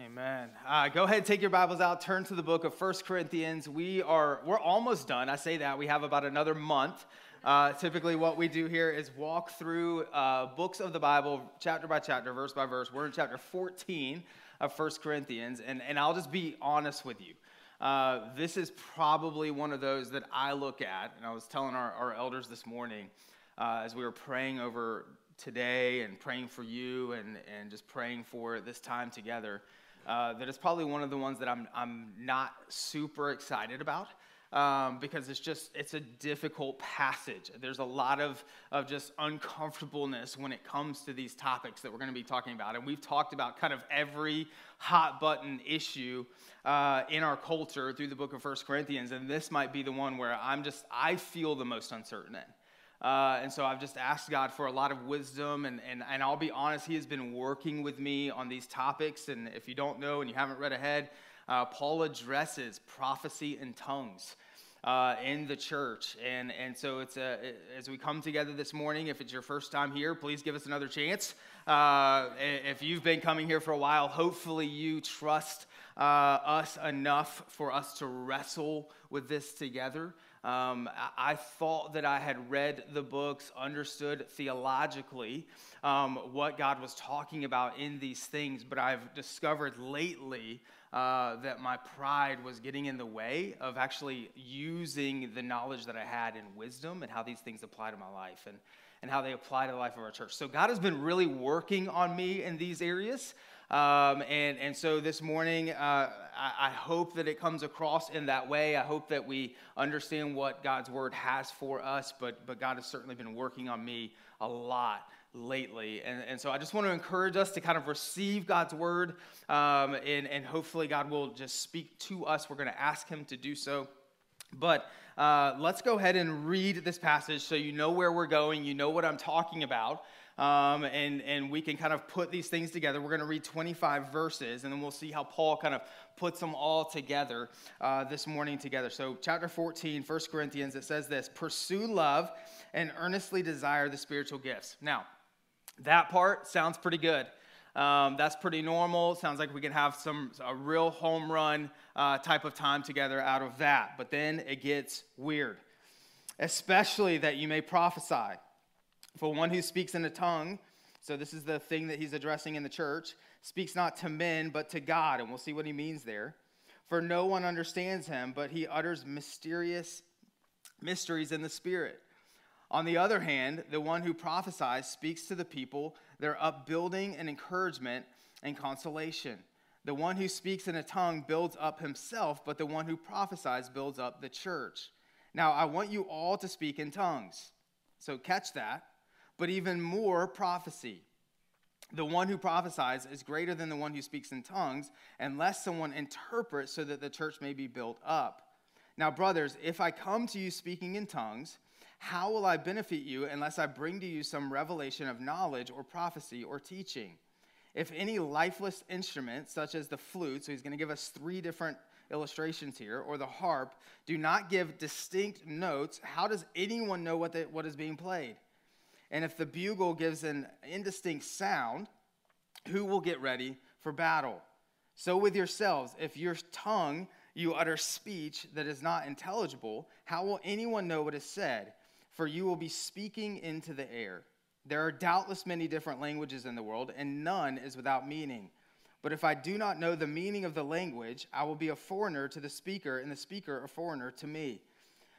Amen. Uh, go ahead, take your Bibles out, turn to the book of First Corinthians. We are we're almost done. I say that we have about another month. Uh, typically, what we do here is walk through uh, books of the Bible, chapter by chapter, verse by verse. We're in chapter 14 of First Corinthians, and, and I'll just be honest with you. Uh, this is probably one of those that I look at, and I was telling our, our elders this morning uh, as we were praying over today and praying for you and, and just praying for this time together uh, that probably one of the ones that I'm, I'm not super excited about. Um, because it's just it's a difficult passage. There's a lot of, of just uncomfortableness when it comes to these topics that we're going to be talking about. And we've talked about kind of every hot button issue uh, in our culture through the book of first corinthians. And this might be the one where i'm just i feel the most uncertain in uh, and so I've just asked God for a lot of wisdom. And, and, and I'll be honest, He has been working with me on these topics. And if you don't know and you haven't read ahead, uh, Paul addresses prophecy and tongues. Uh, in the church. And, and so it's a, as we come together this morning, if it's your first time here, please give us another chance. Uh, if you've been coming here for a while, hopefully you trust uh, us enough for us to wrestle with this together. Um, I, thought that I had read the books, understood theologically um, what God was talking about in these things, but I've discovered lately uh, that my pride was getting in the way of actually using the knowledge that I had in wisdom and how these things apply to my life. And, and how they apply to the life of our church. So God has been really working on me in these areas. Um, and, and so this morning, uh, I, I, hope that it comes across in that way. I hope that we understand what God's word has for us, but, but God has certainly been working on me a lot lately. And, and so I just want to encourage us to kind of receive God's word, um, and, and hopefully God will just speak to us. We're going to ask Him to do so. But uh, let's go ahead and read this passage so you know where we're going, you know what I'm talking about um, and, and we can kind of put these things together. We're going to read 25 verses, and then we'll see how Paul kind of puts them all together uh, this morning together. So, chapter 14, 1 Corinthians, it says this Pursue love and earnestly desire the spiritual gifts. Now, that part sounds pretty good. Um, that's pretty normal. Sounds like we can have some a real home run uh, type of time together out of that. But then it gets weird, especially that you may prophesy. For one who speaks in a tongue, so this is the thing that he's addressing in the church, speaks not to men, but to God. And we'll see what he means there. For no one understands him, but he utters mysterious mysteries in the Spirit. On the other hand, the one who prophesies speaks to the people their upbuilding and encouragement and consolation. The one who speaks in a tongue builds up himself, but the one who prophesies builds up the church. Now, I want you all to speak in tongues. So, catch that but even more prophecy. The one who prophesies is greater than the one who speaks in tongues, unless someone interprets so that the church may be built up. Now, brothers, if I come to you speaking in tongues, how will I benefit you unless I bring to you some revelation of knowledge or prophecy or teaching? If any lifeless instrument, such as the flute, so he's going to give us three different illustrations here, or the harp, do not give distinct notes, how does anyone know what, what is being played? And if the bugle gives an indistinct sound, who will get ready for battle? So with yourselves, if your tongue you utter speech that is not intelligible, how will anyone know what is said? For you will be speaking into the air. There are doubtless many different languages in the world, and none is without meaning. But if I do not know the meaning of the language, I will be a foreigner to the speaker, and the speaker a foreigner to me.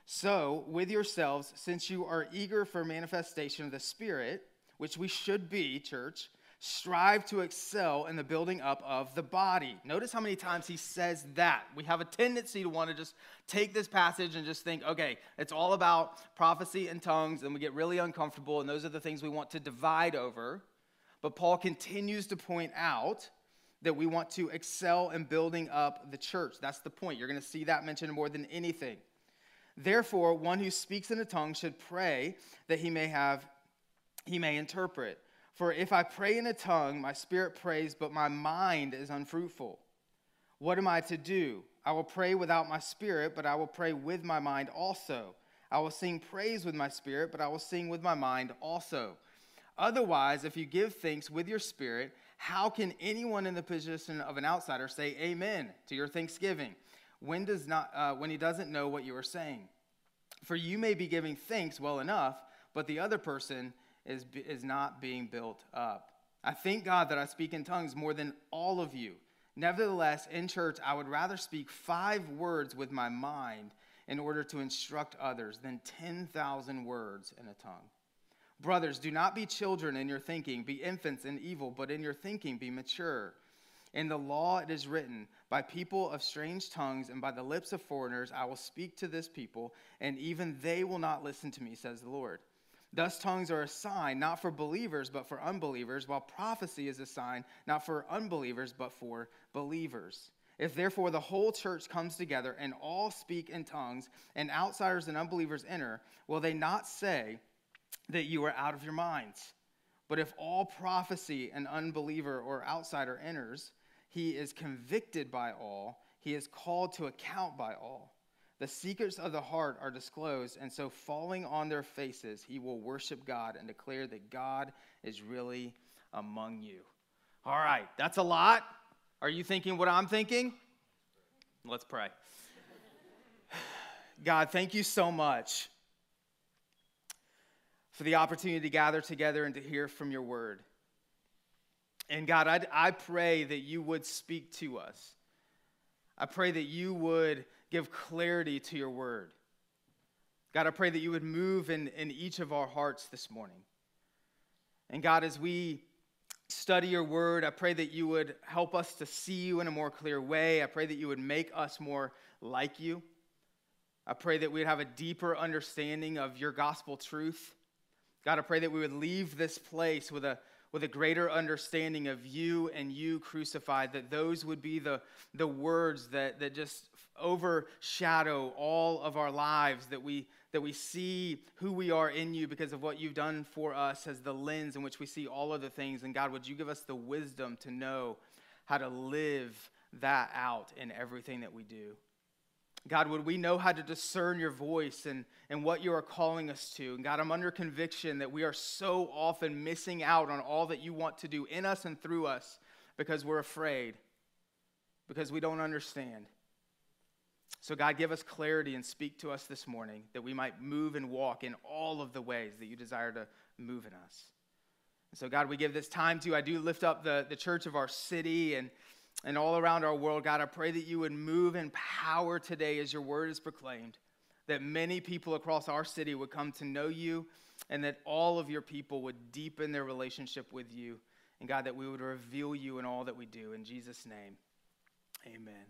So, with yourselves, since you are eager for manifestation of the Spirit, which we should be, church, strive to excel in the building up of the body. Notice how many times he says that. We have a tendency to want to just take this passage and just think, okay, it's all about prophecy and tongues, and we get really uncomfortable, and those are the things we want to divide over. But Paul continues to point out that we want to excel in building up the church. That's the point. You're going to see that mentioned more than anything. Therefore, one who speaks in a tongue should pray that he may have he may interpret. For if I pray in a tongue, my spirit prays, but my mind is unfruitful. What am I to do? I will pray without my spirit, but I will pray with my mind also. I will sing praise with my spirit, but I will sing with my mind also. Otherwise, if you give thanks with your spirit, How can anyone in the position of an outsider say amen to your thanksgiving when, does not, uh, when he doesn't know what you are saying? For you may be giving thanks well enough, but the other person is, is not being built up. I thank God that I speak in tongues more than all of you. Nevertheless, in church, I would rather speak five words with my mind in order to instruct others than 10,000 words in a tongue. Brothers, do not be children in your thinking, be infants in evil, but in your thinking be mature. In the law it is written, By people of strange tongues and by the lips of foreigners I will speak to this people, and even they will not listen to me, says the Lord. Thus, tongues are a sign not for believers, but for unbelievers, while prophecy is a sign not for unbelievers, but for believers. If therefore the whole church comes together and all speak in tongues, and outsiders and unbelievers enter, will they not say that you are out of your minds? But if all prophecy an unbeliever or outsider enters, he is convicted by all, he is called to account by all. The secrets of the heart are disclosed, and so falling on their faces, he will worship God and declare that God is really among you. All right, that's a lot. Are you thinking what I'm thinking? Let's pray. God, thank you so much for the opportunity to gather together and to hear from your word. And God, I, I pray that you would speak to us. I pray that you would give clarity to your word. God, I pray that you would move in, in each of our hearts this morning. And God, as we study your word, I pray that you would help us to see you in a more clear way. I pray that you would make us more like you. I pray that we'd have a deeper understanding of your gospel truth. God, I pray that we would leave this place with a with a greater understanding of you and you crucified, that those would be the, the words that, that just overshadow all of our lives, that we, that we see who we are in you because of what you've done for us as the lens in which we see all of the things. And God, would you give us the wisdom to know how to live that out in everything that we do? God, would we know how to discern your voice and, and what you are calling us to? And God, I'm under conviction that we are so often missing out on all that you want to do in us and through us because we're afraid, because we don't understand. So, God, give us clarity and speak to us this morning that we might move and walk in all of the ways that you desire to move in us. And so, God, we give this time to you. I do lift up the, the church of our city and and all around our world, God, I pray that you would move in power today as your word is proclaimed, that many people across our city would come to know you, and that all of your people would deepen their relationship with you. And God, that we would reveal you in all that we do. In Jesus' name, amen.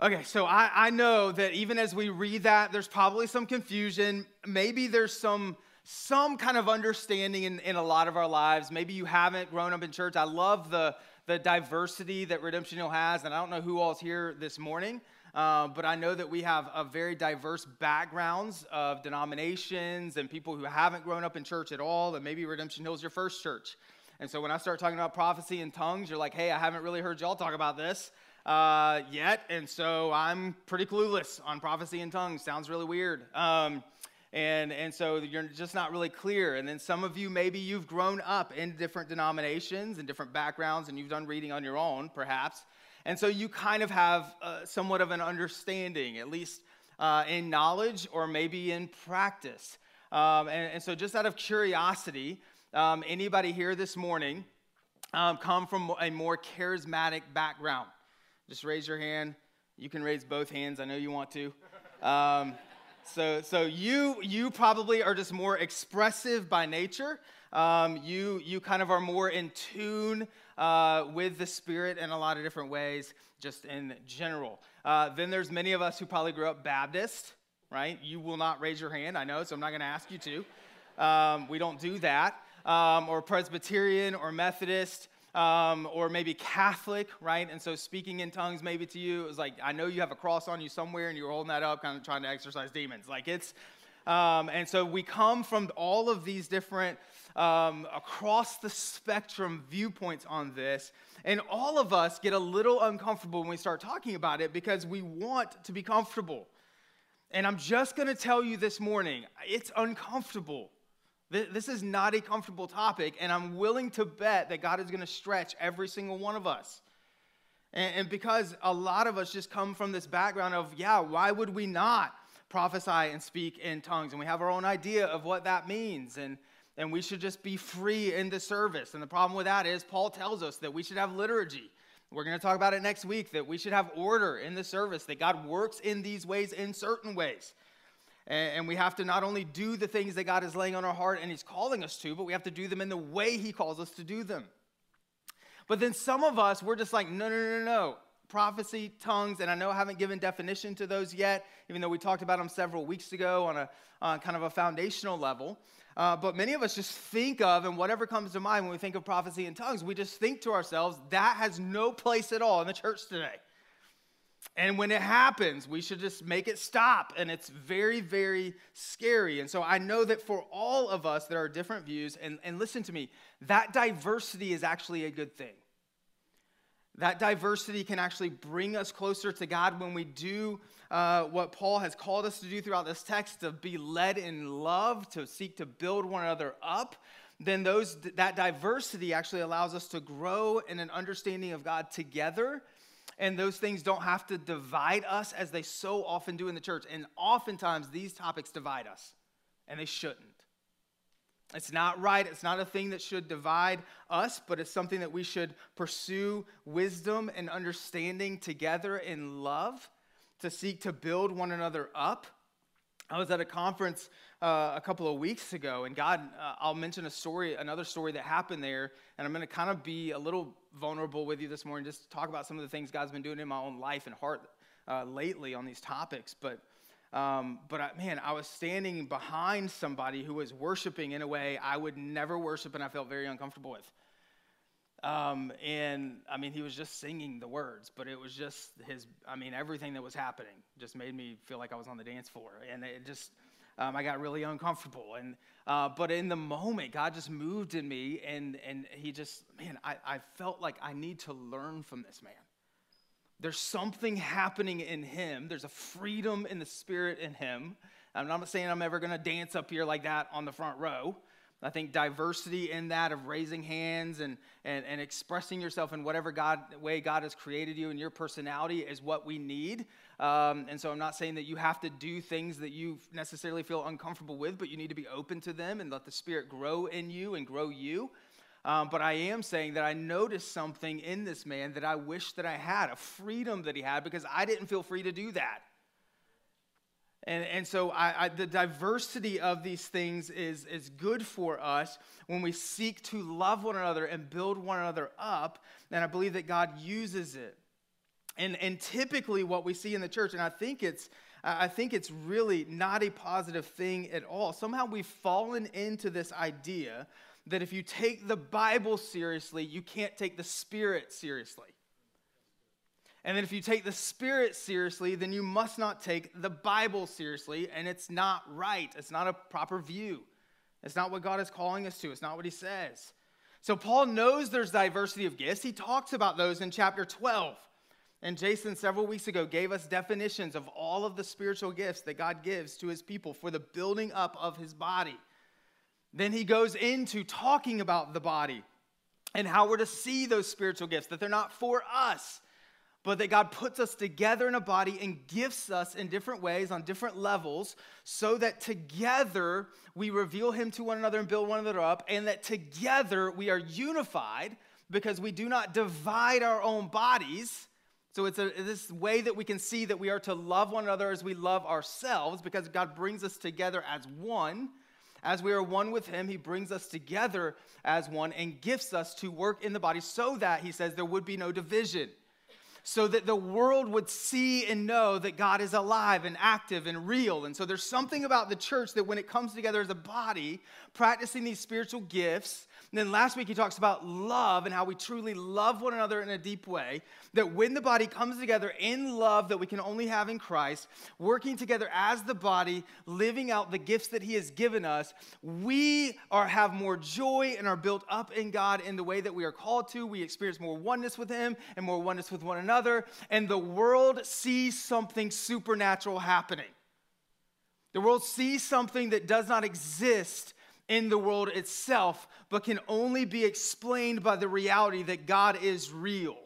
Okay, so I, I know that even as we read that, there's probably some confusion. Maybe there's some some kind of understanding in, in a lot of our lives. Maybe you haven't grown up in church. I love the the diversity that Redemption Hill has. And I don't know who all's here this morning, uh, but I know that we have a very diverse backgrounds of denominations and people who haven't grown up in church at all, and maybe Redemption Hill is your first church. And so when I start talking about prophecy in tongues, you're like, hey, I haven't really heard y'all talk about this uh, yet. And so I'm pretty clueless on prophecy in tongues. Sounds really weird. Um, and, and so you're just not really clear. And then some of you, maybe you've grown up in different denominations and different backgrounds, and you've done reading on your own, perhaps. And so you kind of have uh, somewhat of an understanding, at least uh, in knowledge or maybe in practice. Um, and, and, so, just out of curiosity, um, anybody here this morning um, come from a more charismatic background? Just raise your hand. You can raise both hands. I know you want to. So, so you, you probably are just more expressive by nature. Um, you, you kind of are more in tune uh, with the Spirit in a lot of different ways, just in general. Uh, then there's many of us who probably grew up Baptist, right? You will not raise your hand, I know, so I'm not going to ask you to. Um, we don't do that. Um, or Presbyterian or Methodist um, or maybe Catholic, right? And so speaking in tongues maybe to you is like, I know you have a cross on you somewhere and you're holding that up, kind of trying to exorcise demons. Like it's, um, and so we come from all of these different, um, across the spectrum viewpoints on this. And all of us get a little uncomfortable when we start talking about it because we want to be comfortable. And I'm just going to tell you this morning it's uncomfortable. This is not a comfortable topic, and I'm willing to bet that God is going to stretch every single one of us. And, because a lot of us just come from this background of, yeah, why would we not prophesy and speak in tongues? And we have our own idea of what that means. And, and we should just be free in the service. And the problem with that is, Paul tells us that we should have liturgy. We're going to talk about it next week that we should have order in the service, that God works in these ways in certain ways. And we have to not only do the things that God is laying on our heart and He's calling us to, but we have to do them in the way He calls us to do them. But then some of us, we're just like, no, no, no, no. Prophecy, tongues, and I know I haven't given definition to those yet, even though we talked about them several weeks ago on a kind of a foundational level. Uh, but many of us just think of, and whatever comes to mind when we think of prophecy and tongues, we just think to ourselves, that has no place at all in the church today. And when it happens, we should just make it stop. And it's very, very scary. And so I know that for all of us, there are different views. And, and listen to me, that diversity is actually a good thing. That diversity can actually bring us closer to God when we do uh, what Paul has called us to do throughout this text to be led in love, to seek to build one another up. Then those, that diversity actually allows us to grow in an understanding of God together and those things don't have to divide us as they so often do in the church. And oftentimes these topics divide us, and they shouldn't. It's not right. It's not a thing that should divide us, but it's something that we should pursue wisdom and understanding together in love to seek to build one another up. I was at a conference uh, a couple of weeks ago, and God, uh, I'll mention a story, another story that happened there, and I'm going to kind of be a little vulnerable with you this morning, just talk about some of the things God's been doing in my own life and heart uh, lately on these topics. But, um, but I, man, I was standing behind somebody who was worshiping in a way I would never worship, and I felt very uncomfortable with. Um, and I mean, he was just singing the words, but it was just his, I mean, everything that was happening just made me feel like I was on the dance floor. And it just, um, I got really uncomfortable. And, uh, but in the moment, God just moved in me, and, and he just, man, I, I felt like I need to learn from this man. There's something happening in him, there's a freedom in the spirit in him. I'm not saying I'm ever going to dance up here like that on the front row. I think diversity in that of raising hands and, and, and expressing yourself in whatever God, way God has created you and your personality is what we need. Um, and so I'm not saying that you have to do things that you necessarily feel uncomfortable with, but you need to be open to them and let the Spirit grow in you and grow you. Um, but I am saying that I noticed something in this man that I wish that I had, a freedom that he had, because I didn't feel free to do that. And, and so I, I, the diversity of these things is, is good for us when we seek to love one another and build one another up. And I believe that God uses it. And, and typically what we see in the church, and I think it's I think it's really not a positive thing at all. Somehow we've fallen into this idea that if you take the Bible seriously, you can't take the Spirit seriously. And then if you take the Spirit seriously, then you must not take the Bible seriously, and it's not right. It's not a proper view. It's not what God is calling us to, it's not what He says. So Paul knows there's diversity of gifts. He talks about those in chapter 12. And Jason, several weeks ago, gave us definitions of all of the spiritual gifts that God gives to his people for the building up of his body. Then he goes into talking about the body and how we're to see those spiritual gifts, that they're not for us, but that God puts us together in a body and gifts us in different ways on different levels so that together we reveal Him to one another and build one another up, and that together we are unified because we do not divide our own bodies. So it's a, this way that we can see that we are to love one another as we love ourselves because God brings us together as one. As we are one with Him, He brings us together as one and gifts us to work in the body so that, He says, there would be no division so that the world would see and know that God is alive and active and real. And so there's something about the church that when it comes together as a body, practicing these spiritual gifts, and then last week he talks about love and how we truly love one another in a deep way. That when the body comes together in love that we can only have in Christ, working together as the body, living out the gifts that he has given us, we are have more joy and are built up in God in the way that we are called to. We experience more oneness with him and more oneness with one another, and the world sees something supernatural happening. The world sees something that does not exist in the world itself, but can only be explained by the reality that God is real.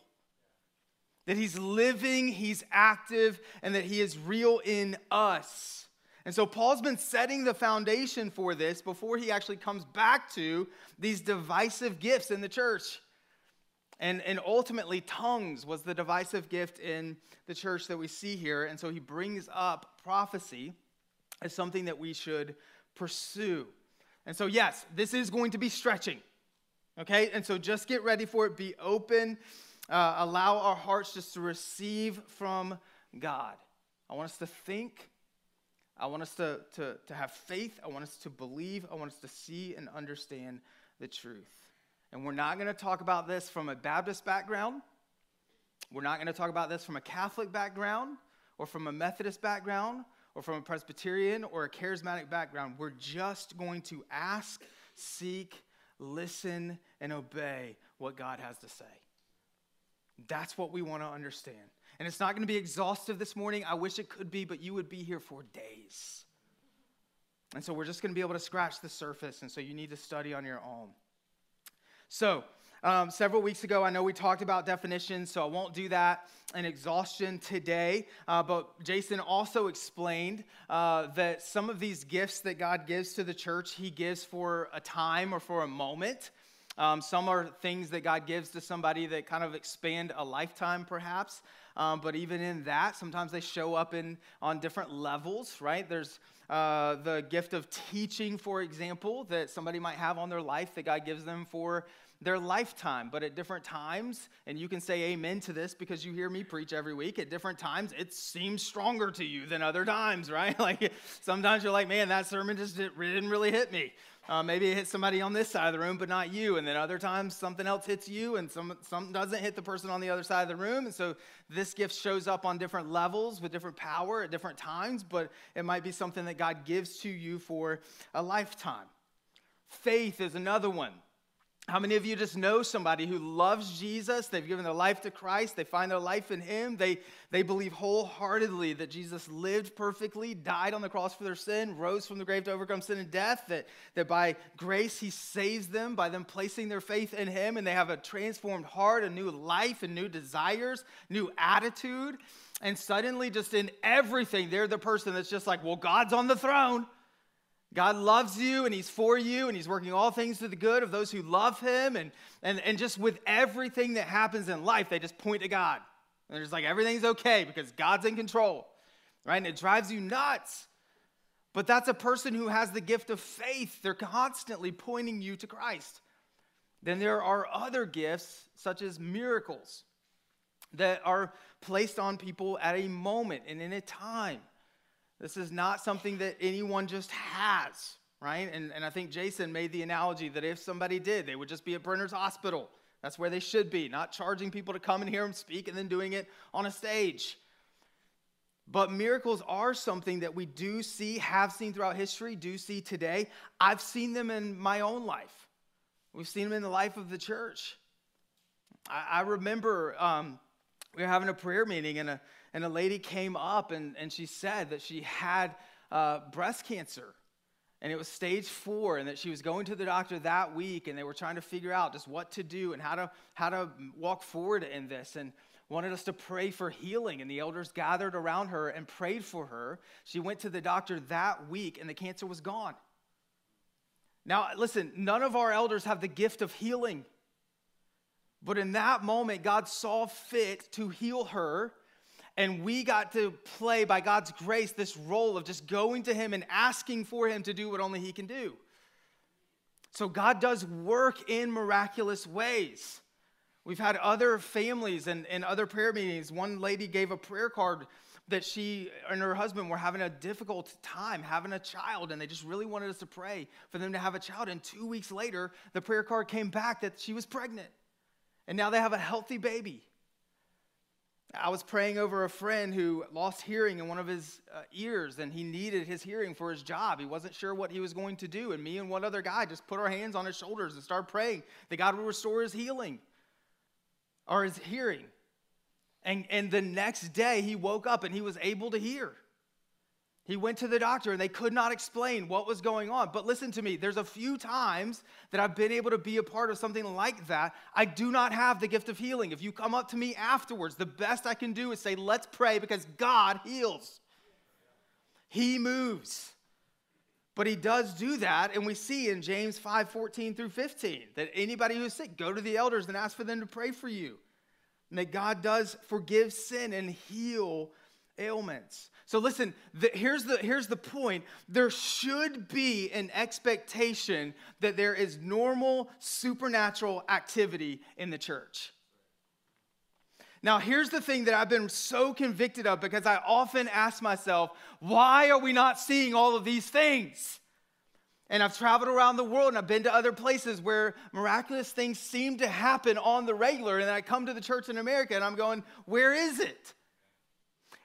That He's living, He's active, and that He is real in us. And so Paul's been setting the foundation for this before he actually comes back to these divisive gifts in the church. And, and ultimately, tongues was the divisive gift in the church that we see here. And so he brings up prophecy as something that we should pursue. And so, yes, this is going to be stretching. Okay? And so just get ready for it. Be open. Uh, allow our hearts just to receive from God. I want us to think I want us to, to, to have faith. I want us to believe. I want us to see and understand the truth. And we're not going to talk about this from a Baptist background. We're not going to talk about this from a Catholic background or from a Methodist background or from a Presbyterian or a charismatic background. We're just going to ask, seek, listen, and obey what God has to say. That's what we want to understand. And it's not going to be exhaustive this morning. I wish it could be, but you would be here for days. And so we're just going to be able to scratch the surface. And so you need to study on your own. So, um, several weeks ago, I know we talked about definitions, so I won't do that in exhaustion today. Uh, but Jason also explained uh, that some of these gifts that God gives to the church, He gives for a time or for a moment. Um, some are things that God gives to somebody that kind of expand a lifetime, perhaps. Um, but even in that, sometimes they show up in on different levels, right? There's uh, the gift of teaching, for example, that somebody might have on their life that God gives them for their lifetime, but at different times, and you can say amen to this because you hear me preach every week, at different times it seems stronger to you than other times, right? Like sometimes you're like, man, that sermon just didn't really hit me. Uh, maybe it hits somebody on this side of the room, but not you. And then other times something else hits you and some, some doesn't hit the person on the other side of the room. And so this gift shows up on different levels with different power at different times, but it might be something that God gives to you for a lifetime. Faith is another one. How many of you just know somebody who loves Jesus? They've given their life to Christ. They find their life in Him. They, they believe wholeheartedly that Jesus lived perfectly, died on the cross for their sin, rose from the grave to overcome sin and death, that, that by grace He saves them by them placing their faith in Him, and they have a transformed heart, a new life, and new desires, new attitude. And suddenly, just in everything, they're the person that's just like, well, God's on the throne. God loves you and He's for you and He's working all things to the good of those who love Him. And, and, and just with everything that happens in life, they just point to God. And they're just like, everything's okay because God's in control, right? And it drives you nuts. But that's a person who has the gift of faith. They're constantly pointing you to Christ. Then there are other gifts, such as miracles, that are placed on people at a moment and in a time. This is not something that anyone just has, right? And, and I think Jason made the analogy that if somebody did, they would just be at Brenner's Hospital. That's where they should be, not charging people to come and hear them speak and then doing it on a stage. But miracles are something that we do see, have seen throughout history, do see today. I've seen them in my own life. We've seen them in the life of the church. I, I remember um, we were having a prayer meeting, and a, and a lady came up and, and she said that she had uh, breast cancer. And it was stage four and that she was going to the doctor that week and they were trying to figure out just what to do and how to how to walk forward in this and wanted us to pray for healing. And the elders gathered around her and prayed for her. She went to the doctor that week and the cancer was gone. Now listen none of our elders have the gift of healing. But in that moment god saw fit to heal her and we got to play, by God's grace, this role of just going to Him and asking for Him to do what only He can do. So God does work in miraculous ways. We've had other families and, and other prayer meetings. One lady gave a prayer card that she and her husband were having a difficult time having a child, and they just really wanted us to pray for them to have a child. And two weeks later, the prayer card came back that she was pregnant. And now they have a healthy baby. I was praying over a friend who lost hearing in one of his uh, ears and he needed his hearing for his job. He wasn't sure what he was going to do. And me and one other guy just put our hands on his shoulders and started praying that God would restore his healing or his hearing. And, and the next day he woke up and he was able to hear. He went to the doctor and they could not explain what was going on. But listen to me, there's a few times that I've been able to be a part of something like that. I do not have the gift of healing. If you come up to me afterwards, the best I can do is say, let's pray because God heals. He moves. But he does do that, and we see in James 5 14 through 15 that anybody who's sick, go to the elders and ask for them to pray for you. And that God does forgive sin and heal ailments. So listen, the, here's, the, here's the point. There should be an expectation that there is normal supernatural activity in the church. Now, here's the thing that I've been so convicted of because I often ask myself, why are we not seeing all of these things? And I've traveled around the world and I've been to other places where miraculous things seem to happen on the regular. And then I come to the church in America and I'm going, where is it?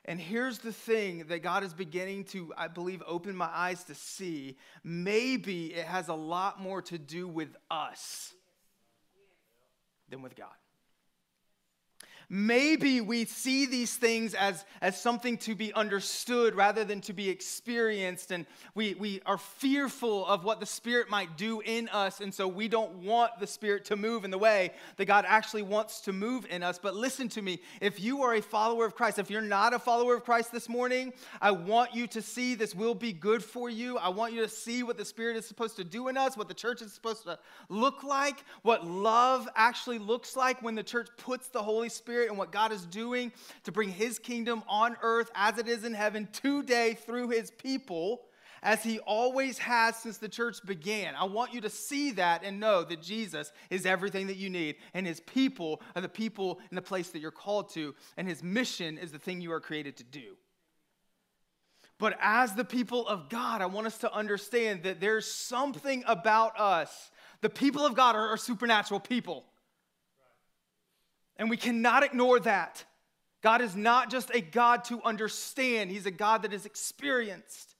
And here's the thing that God is beginning to, I believe, open my eyes to see. Maybe it has a lot more to do with us than with God. Maybe we see these things as, as something to be understood rather than to be experienced, and we, we are fearful of what the Spirit might do in us, and so we don't want the Spirit to move in the way that God actually wants to move in us. But listen to me if you are a follower of Christ, if you're not a follower of Christ this morning, I want you to see this will be good for you. I want you to see what the Spirit is supposed to do in us, what the church is supposed to look like, what love actually looks like when the church puts the Holy Spirit Spirit and what God is doing to bring His kingdom on earth as it is in heaven today through His people, as He always has since the church began. I want you to see that and know that Jesus is everything that you need, and His people are the people in the place that you're called to, and His mission is the thing you are created to do. But as the people of God, I want us to understand that there's something about us. The people of God are, are supernatural people. And we cannot ignore that. God is not just a God to understand, He's a God that is experienced.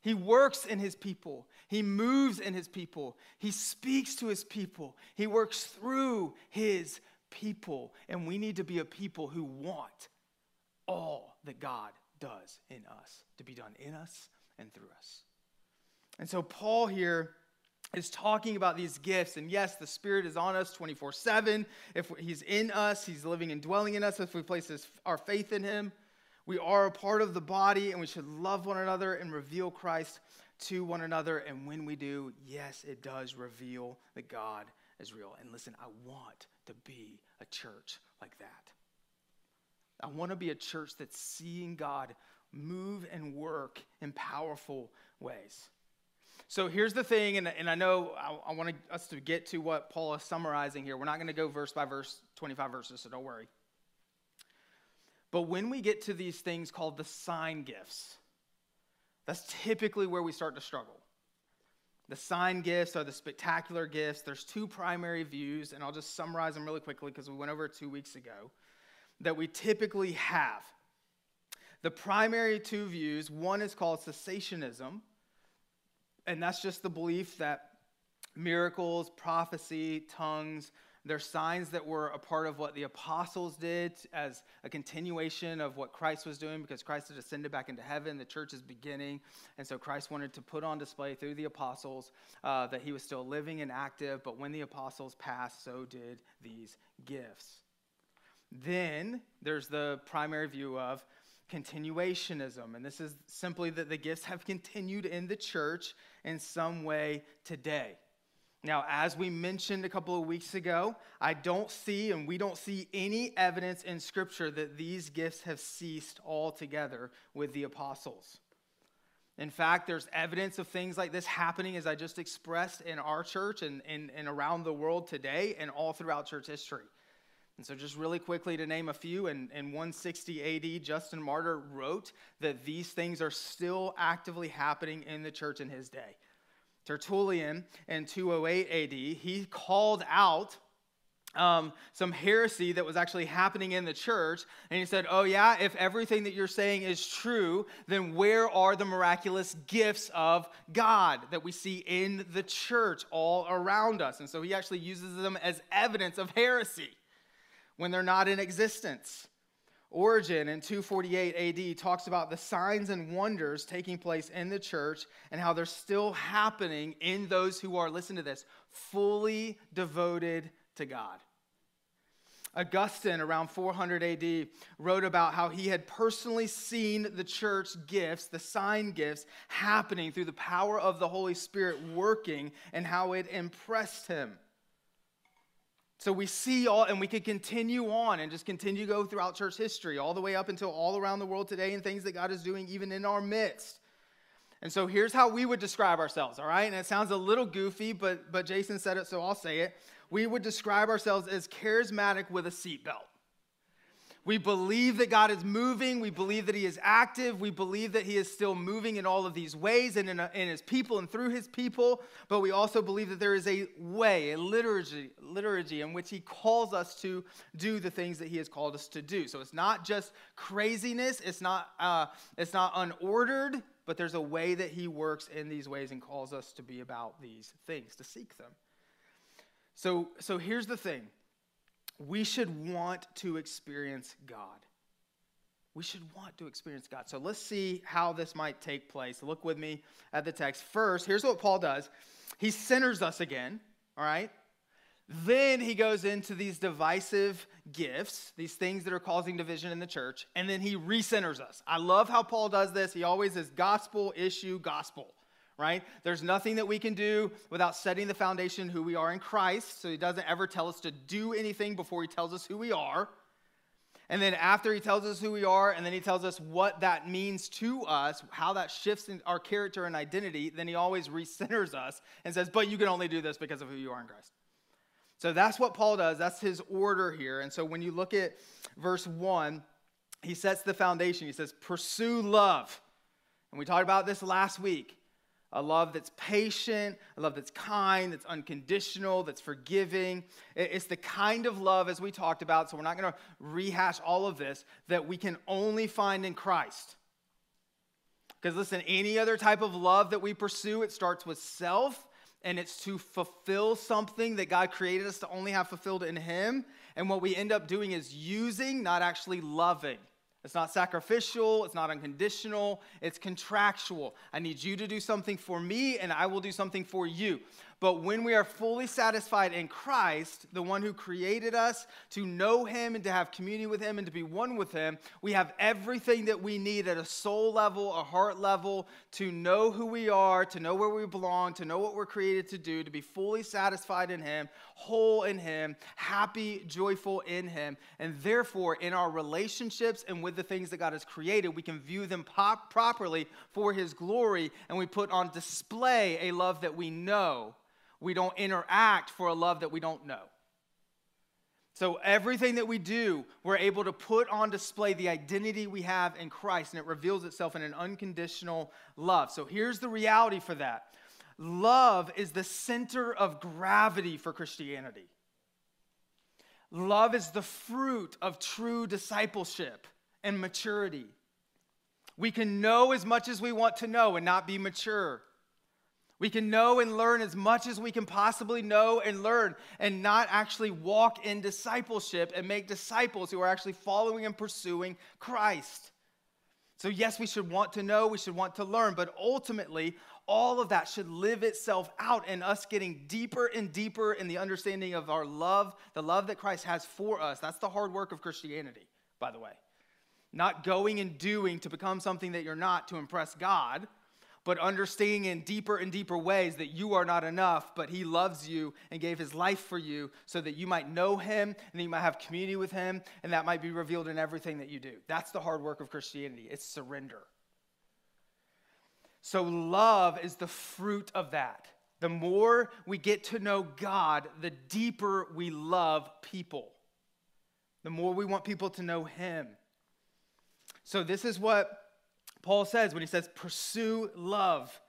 He works in His people, He moves in His people, He speaks to His people, He works through His people. And we need to be a people who want all that God does in us to be done in us and through us. And so, Paul here is talking about these gifts. And yes, the Spirit is on us 24 7. If He's in us, He's living and dwelling in us. If we place his, our faith in Him, we are a part of the body and we should love one another and reveal Christ to one another. And when we do, yes, it does reveal that God is real. And listen, I want to be a church like that. I want to be a church that's seeing God move and work in powerful ways. So here's the thing, and, and I know I, I want us to get to what Paul is summarizing here. We're not going to go verse by verse, 25 verses, so don't worry. But when we get to these things called the sign gifts, that's typically where we start to struggle. The sign gifts are the spectacular gifts. There's two primary views, and I'll just summarize them really quickly because we went over it two weeks ago, that we typically have. The primary two views one is called cessationism, and that's just the belief that miracles, prophecy, tongues, they're signs that were a part of what the apostles did as a continuation of what Christ was doing because Christ had ascended back into heaven. The church is beginning. And so Christ wanted to put on display through the apostles uh, that he was still living and active. But when the apostles passed, so did these gifts. Then there's the primary view of continuationism. And this is simply that the gifts have continued in the church in some way today. Now, as we mentioned a couple of weeks ago, I don't see and we don't see any evidence in Scripture that these gifts have ceased altogether with the apostles. In fact, there's evidence of things like this happening, as I just expressed, in our church and, and, and around the world today and all throughout church history. And so, just really quickly to name a few, in, in 160 AD, Justin Martyr wrote that these things are still actively happening in the church in his day. Tertullian in 208 AD, he called out um, some heresy that was actually happening in the church. And he said, Oh, yeah, if everything that you're saying is true, then where are the miraculous gifts of God that we see in the church all around us? And so he actually uses them as evidence of heresy when they're not in existence. Origen in 248 AD talks about the signs and wonders taking place in the church and how they're still happening in those who are, listen to this, fully devoted to God. Augustine, around 400 AD, wrote about how he had personally seen the church gifts, the sign gifts, happening through the power of the Holy Spirit working and how it impressed him. So we see all, and we could continue on and just continue to go throughout church history, all the way up until all around the world today, and things that God is doing even in our midst. And so here's how we would describe ourselves, all right? And it sounds a little goofy, but, but Jason said it, so I'll say it. We would describe ourselves as charismatic with a seatbelt. We believe that God is moving. We believe that He is active. We believe that He is still moving in all of these ways and in, a, in His people and through His people. But we also believe that there is a way, a liturgy, liturgy in which He calls us to do the things that He has called us to do. So it's not just craziness. It's not. Uh, it's not unordered. But there's a way that He works in these ways and calls us to be about these things, to seek them. So, so here's the thing we should want to experience God. We should want to experience God. So let's see how this might take place. Look with me at the text. First, here's what Paul does he centers us again, all right? Then he goes into these divisive gifts, these things that are causing division in the church, and then he recenters us. I love how Paul does this. He always is gospel, issue, gospel right? There's nothing that we can do without setting the foundation who we are in Christ. So he doesn't ever tell us to do anything before he tells us who we are. And then after he tells us who we are, and then he tells us what that means to us, how that shifts our character and identity, then he always recenters us and says, But you can only do this because of who you are in Christ. So that's what Paul does. That's his order here. And so when you look at verse 1, he sets the foundation. He says, Pursue love. And we talked about this last week a love that's patient, a love that's kind, that's unconditional, that's forgiving. It's the kind of love, as we talked about, so we're not going to rehash all of this, that we can only find in Christ. Because listen, any other type of love that we pursue, it starts with self and it's to fulfill something that God created us to only have fulfilled in Him. And what we end up doing is using, not actually loving. It's not sacrificial, it's not unconditional, it's contractual. I need you to do something for me, and I will do something for you. But when we are fully satisfied in Christ, the one who created us, to know him and to have communion with him and to be one with him, we have everything that we need at a soul level, a heart level, to know who we are, to know where we belong, to know what we're created to do, to be fully satisfied in him, whole in him, happy, joyful in him. And therefore, in our relationships and with the things that God has created, we can view them pop- properly for his glory, and we put on display a love that we know we don't interact for a love that we don't know. So, everything that we do, we're able to put on display the identity we have in Christ, and it reveals itself in an unconditional love. So, here's the reality for that love is the center of gravity for Christianity. Love is the fruit of true discipleship and maturity. We can know as much as we want to know and not be mature. We can know and learn as much as we can possibly know and learn and not actually walk in discipleship and make disciples who are actually following and pursuing Christ. So, yes, we should want to know, we should want to learn, but ultimately, all of that should live itself out in us getting deeper and deeper in the understanding of our love, the love that Christ has for us. That's the hard work of Christianity, by the way. Not going and doing to become something that you're not to impress God but understanding in deeper and deeper ways that you are not enough, but He loves you and gave His life for you so that you might know Him and you might have community with Him, and that might be revealed in everything that you do. That's the hard work of Christianity, it's surrender. So, love is the fruit of that. The more we get to know God, the deeper we love people, the more we want people to know Him. So, this is what Paul says when he says, pursue love.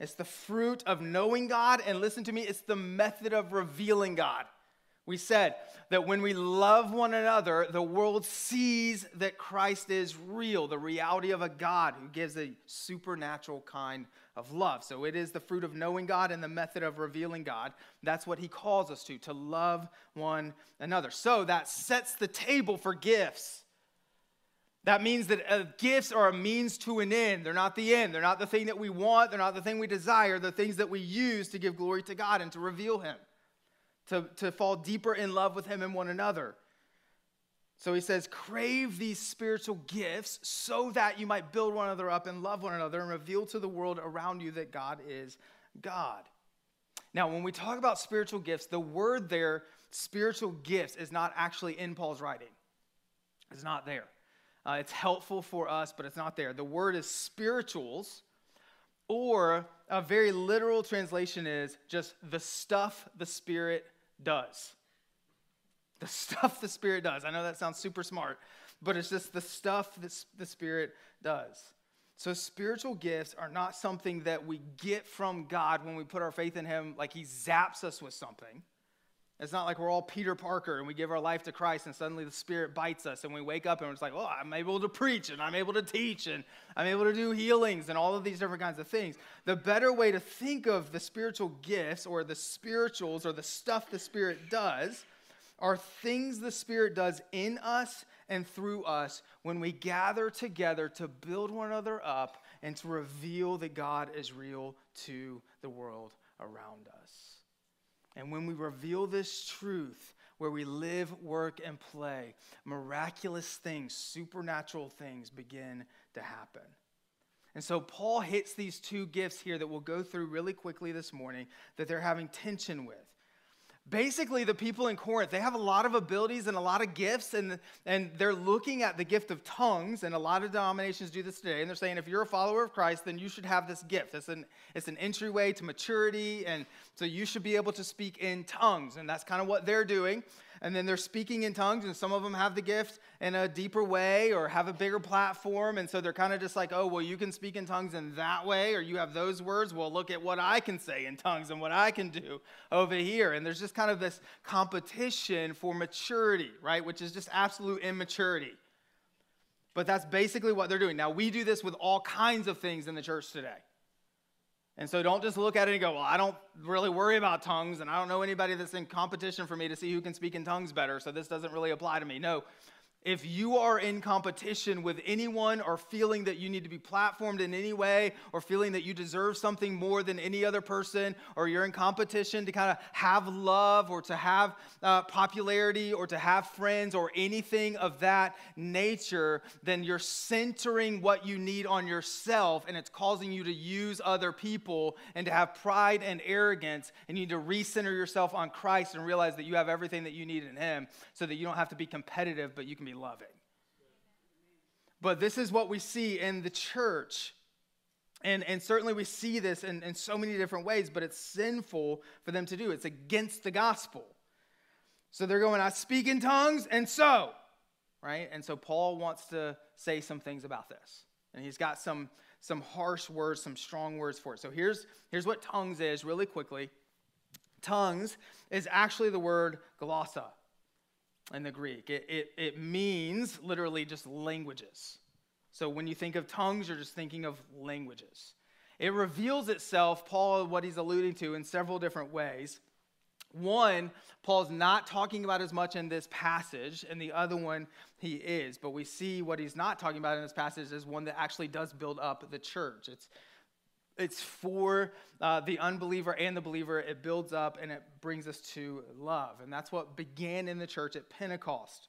It's the fruit of knowing God, and listen to me, it's the method of revealing God. We said that when we love one another, the world sees that Christ is real, the reality of a God who gives a supernatural kind of love. So it is the fruit of knowing God and the method of revealing God. That's what he calls us to, to love one another. So that sets the table for gifts. That means that uh, gifts are a means to an end. They're not the end. They're not the thing that we want. They're not the thing we desire. They're things that we use to give glory to God and to reveal Him, to, to fall deeper in love with Him and one another. So he says, crave these spiritual gifts so that you might build one another up and love one another and reveal to the world around you that God is God. Now, when we talk about spiritual gifts, the word there, spiritual gifts, is not actually in Paul's writing. It's not there. Uh, it's helpful for us, but it's not there. The word is spirituals, or a very literal translation is just the stuff the Spirit does. The stuff the Spirit does. I know that sounds super smart, but it's just the stuff that the Spirit does. So, spiritual gifts are not something that we get from God when we put our faith in Him, like He zaps us with something. It's not like we're all Peter Parker and we give our life to Christ and suddenly the Spirit bites us and we wake up and it's like, oh, I'm able to preach and I'm able to teach and I'm able to do healings and all of these different kinds of things. The better way to think of the spiritual gifts or the spirituals or the stuff the Spirit does are things the Spirit does in us and through us when we gather together to build one another up and to reveal that God is real to the world around us. And when we reveal this truth, where we live, work, and play, miraculous things, supernatural things begin to happen. And so Paul hits these two gifts here that we'll go through really quickly this morning that they're having tension with basically the people in corinth they have a lot of abilities and a lot of gifts and, and they're looking at the gift of tongues and a lot of denominations do this today and they're saying if you're a follower of christ then you should have this gift. It's an, it's an entryway to maturity and so you should be able to speak in tongues and that's kind of what they're doing and then they're speaking in tongues, and some of them have the gift in a deeper way or have a bigger platform. And so they're kind of just like, oh, well, you can speak in tongues in that way, or you have those words. Well, look at what I can say in tongues and what I can do over here. And there's just kind of this competition for maturity, right? Which is just absolute immaturity. But that's basically what they're doing. Now, we do this with all kinds of things in the church today. And so don't just look at it and go, well, I don't really worry about tongues, and I don't know anybody that's in competition for me to see who can speak in tongues better, so this doesn't really apply to me. No, if you are in competition with anyone or feeling that you need to be platformed in any way or feeling that you deserve something more than any other person or you're in competition to kind of have love or to have uh, popularity or to have friends or anything of that nature, then you're centering what you need on yourself and it's causing you to use other people and to have pride and arrogance. And you need to recenter yourself on Christ and realize that you have everything that you need in Him so that you don't have to be competitive, but you can be loving. But this is what we see in the church. And, and certainly we see this in, in so many different ways, but it's sinful for them to do. It's against the gospel. So they're going, I speak in tongues, and so, right? And so Paul wants to say some things about this. And he's got some, some harsh words, some strong words for it. So here's, here's what tongues is really quickly. Tongues is actually the word glossa in the Greek. It, it, it means literally just languages. So when you think of tongues, you're just thinking of languages. It reveals itself, Paul, what he's alluding to, in several different ways. One, Paul's not talking about as much in this passage, and the other one he is. But we see what he's not talking about in this passage is one that actually does build up the church. It's it's for uh, the unbeliever and the believer. It builds up and it brings us to love. And that's what began in the church at Pentecost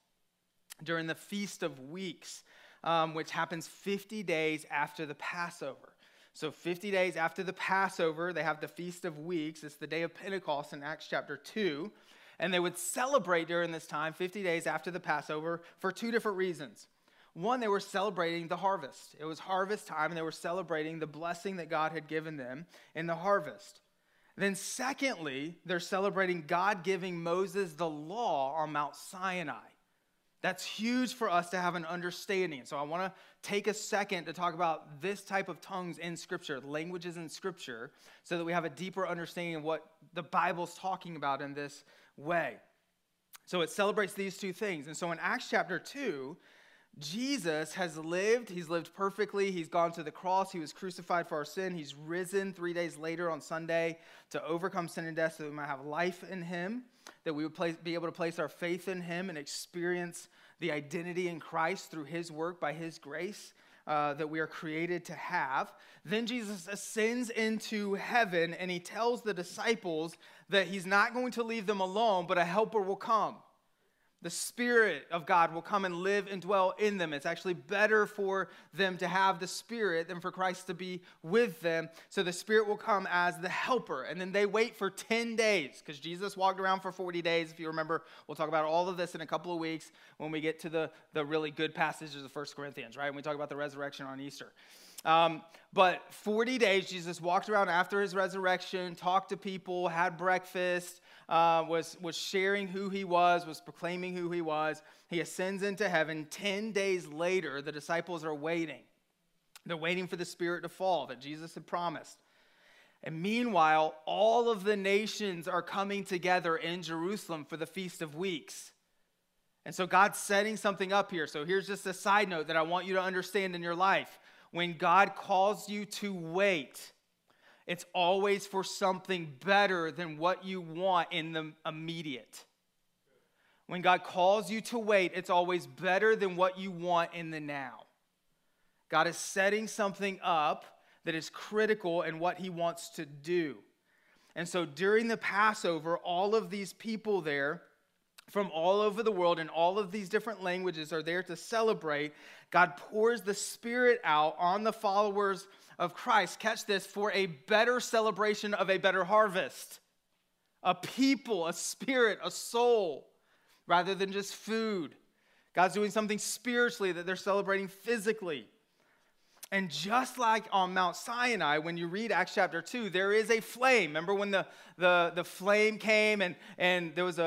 during the Feast of Weeks, um, which happens 50 days after the Passover. So, 50 days after the Passover, they have the Feast of Weeks. It's the day of Pentecost in Acts chapter 2. And they would celebrate during this time, 50 days after the Passover, for two different reasons. One, they were celebrating the harvest. It was harvest time, and they were celebrating the blessing that God had given them in the harvest. Then, secondly, they're celebrating God giving Moses the law on Mount Sinai. That's huge for us to have an understanding. So, I want to take a second to talk about this type of tongues in Scripture, languages in Scripture, so that we have a deeper understanding of what the Bible's talking about in this way. So, it celebrates these two things. And so, in Acts chapter 2, Jesus has lived, he's lived perfectly. He's gone to the cross. He was crucified for our sin. He's risen three days later on Sunday to overcome sin and death so we might have life in him, that we would place, be able to place our faith in him and experience the the identity in Christ through his work by his grace uh, that we are created to have. Then Jesus ascends into heaven and he tells the disciples that he's not going to leave them alone, but a helper will come the Spirit of God will come and live and dwell in them. It's actually better for them to have the Spirit than for Christ to be with them. So the Spirit will come as the helper. And then they wait for 10 days because Jesus walked around for 40 days. If you remember, we'll talk about all of this in a couple of weeks when we get to the, the really good passages of 1 Corinthians, right? When we talk about the resurrection on Easter. Um, but 40 days, Jesus walked around after his resurrection, talked to people, had breakfast, uh, was, was sharing who he was, was proclaiming who he was. He ascends into heaven. 10 days later, the disciples are waiting. They're waiting for the Spirit to fall that Jesus had promised. And meanwhile, all of the nations are coming together in Jerusalem for the Feast of Weeks. And so God's setting something up here. So here's just a side note that I want you to understand in your life. When God calls you to wait, it's always for something better than what you want in the immediate. When God calls you to wait, it's always better than what you want in the now. God is setting something up that is critical in what he wants to do. And so during the Passover, all of these people there from all over the world and all of these different languages are there to celebrate. God pours the Spirit out on the followers of Christ, catch this, for a better celebration of a better harvest. A people, a spirit, a soul, rather than just food. God's doing something spiritually that they're celebrating physically. And just like on Mount Sinai, when you read Acts chapter 2, there is a flame. Remember when the, the, the flame came and, and there was a,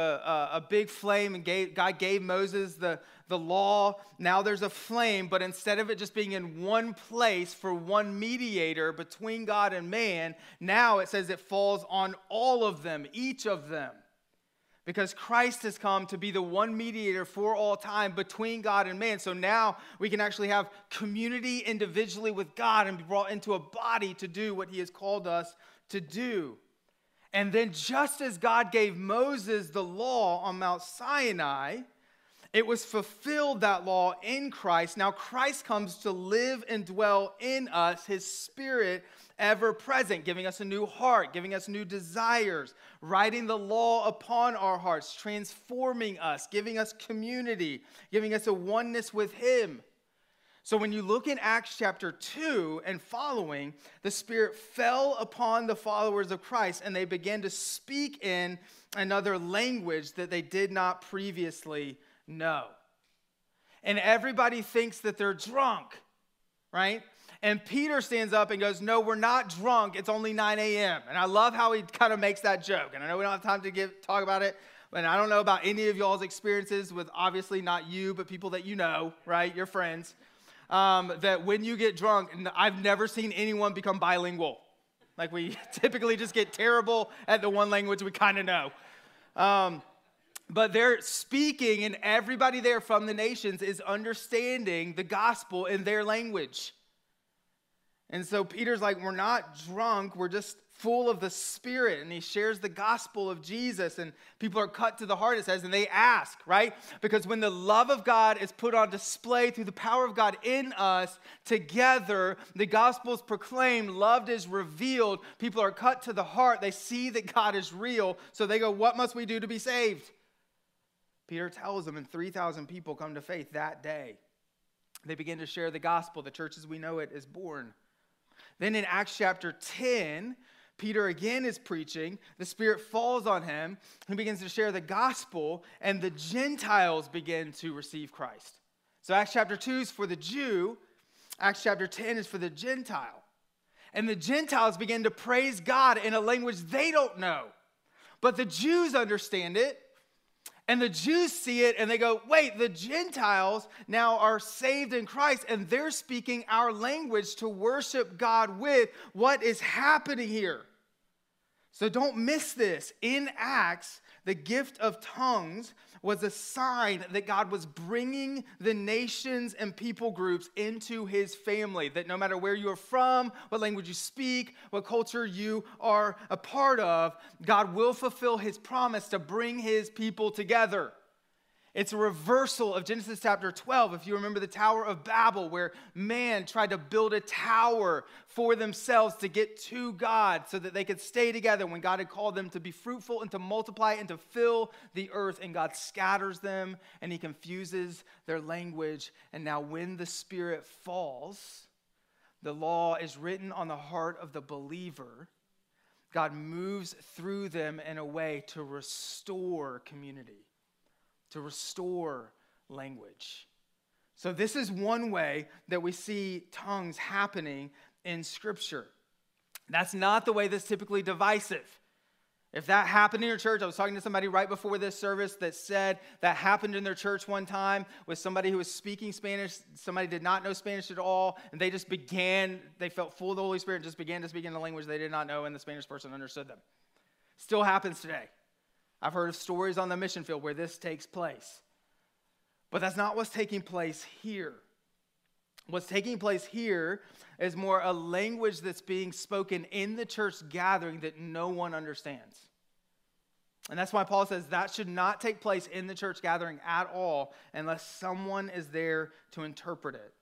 a, a big flame and gave, God gave Moses the, the law? Now there's a flame, but instead of it just being in one place for one mediator between God and man, now it says it falls on all of them, each of them because Christ has come to be the one mediator for all time between God and man. So now we can actually have community individually with God and be brought into a body to do what he has called us to do. And then, just as God gave Moses the law on Mount Sinai, it was fulfilled that law in Christ. Now Christ comes to live and dwell in us, his spirit ever present, giving us a new heart, giving us new desires, writing the law upon our hearts, transforming us, giving us community, giving us a oneness with him. So when you look in Acts chapter 2 and following, the Spirit fell upon the followers of Christ and they began to speak in another language that they did not previously know. And everybody thinks that they're drunk, right? And Peter stands up and goes, No, we're not drunk. It's only 9 a.m. And I love how he kind of makes that joke. And I know we don't have time to give, talk about it, but I don't know about any of y'all's experiences with obviously not you, but people that you know, right? Your friends. Um, that when you get drunk, and I've never seen anyone become bilingual. Like we typically just get terrible at the one language we kind of know. Um, but they're speaking, and everybody there from the nations is understanding the gospel in their language. And so Peter's like, We're not drunk, we're just full of the Spirit. And he shares the gospel of Jesus, and people are cut to the heart, it says, and they ask, right? Because when the love of God is put on display through the power of God in us, together, the gospel is proclaimed, love is revealed, people are cut to the heart, they see that God is real, so they go, What must we do to be saved? Peter tells them, and 3,000 people come to faith that day. They begin to share the gospel. The church as we know it is born. Then in Acts chapter 10, Peter again is preaching. The Spirit falls on him. He begins to share the gospel, and the Gentiles begin to receive Christ. So Acts chapter 2 is for the Jew, Acts chapter 10 is for the Gentile. And the Gentiles begin to praise God in a language they don't know. But the Jews understand it, and the Jews see it and they go, wait, the Gentiles now are saved in Christ and they're speaking our language to worship God with. What is happening here? So don't miss this. In Acts, the gift of tongues was a sign that God was bringing the nations and people groups into his family. That no matter where you are from, what language you speak, what culture you are a part of, God will fulfill his promise to bring his people together. It's a reversal of Genesis chapter 12. If you remember the Tower of Babel, where man tried to build a tower for themselves to get to God so that they could stay together when God had called them to be fruitful and to multiply and to fill the earth. And God scatters them and he confuses their language. And now, when the Spirit falls, the law is written on the heart of the believer. God moves through them in a way to restore community to restore language. So, this is one way that we see tongues happening in Scripture. That's not the way that's typically divisive. If that happened in your church, I was talking to somebody right before this service that said that happened in their church one time with somebody who was speaking Spanish. Somebody did not know Spanish at all, and they just began, they felt full of the Holy Spirit, and just began to speak in a language they did not know, and the Spanish person understood them. Still happens today. I've heard of stories on the mission field where this takes place. But that's not what's taking place here. What's taking place here is more a language that's being spoken in the church gathering that no one understands. And that's why Paul says that should not take place in the church gathering at all unless someone is there to interpret it.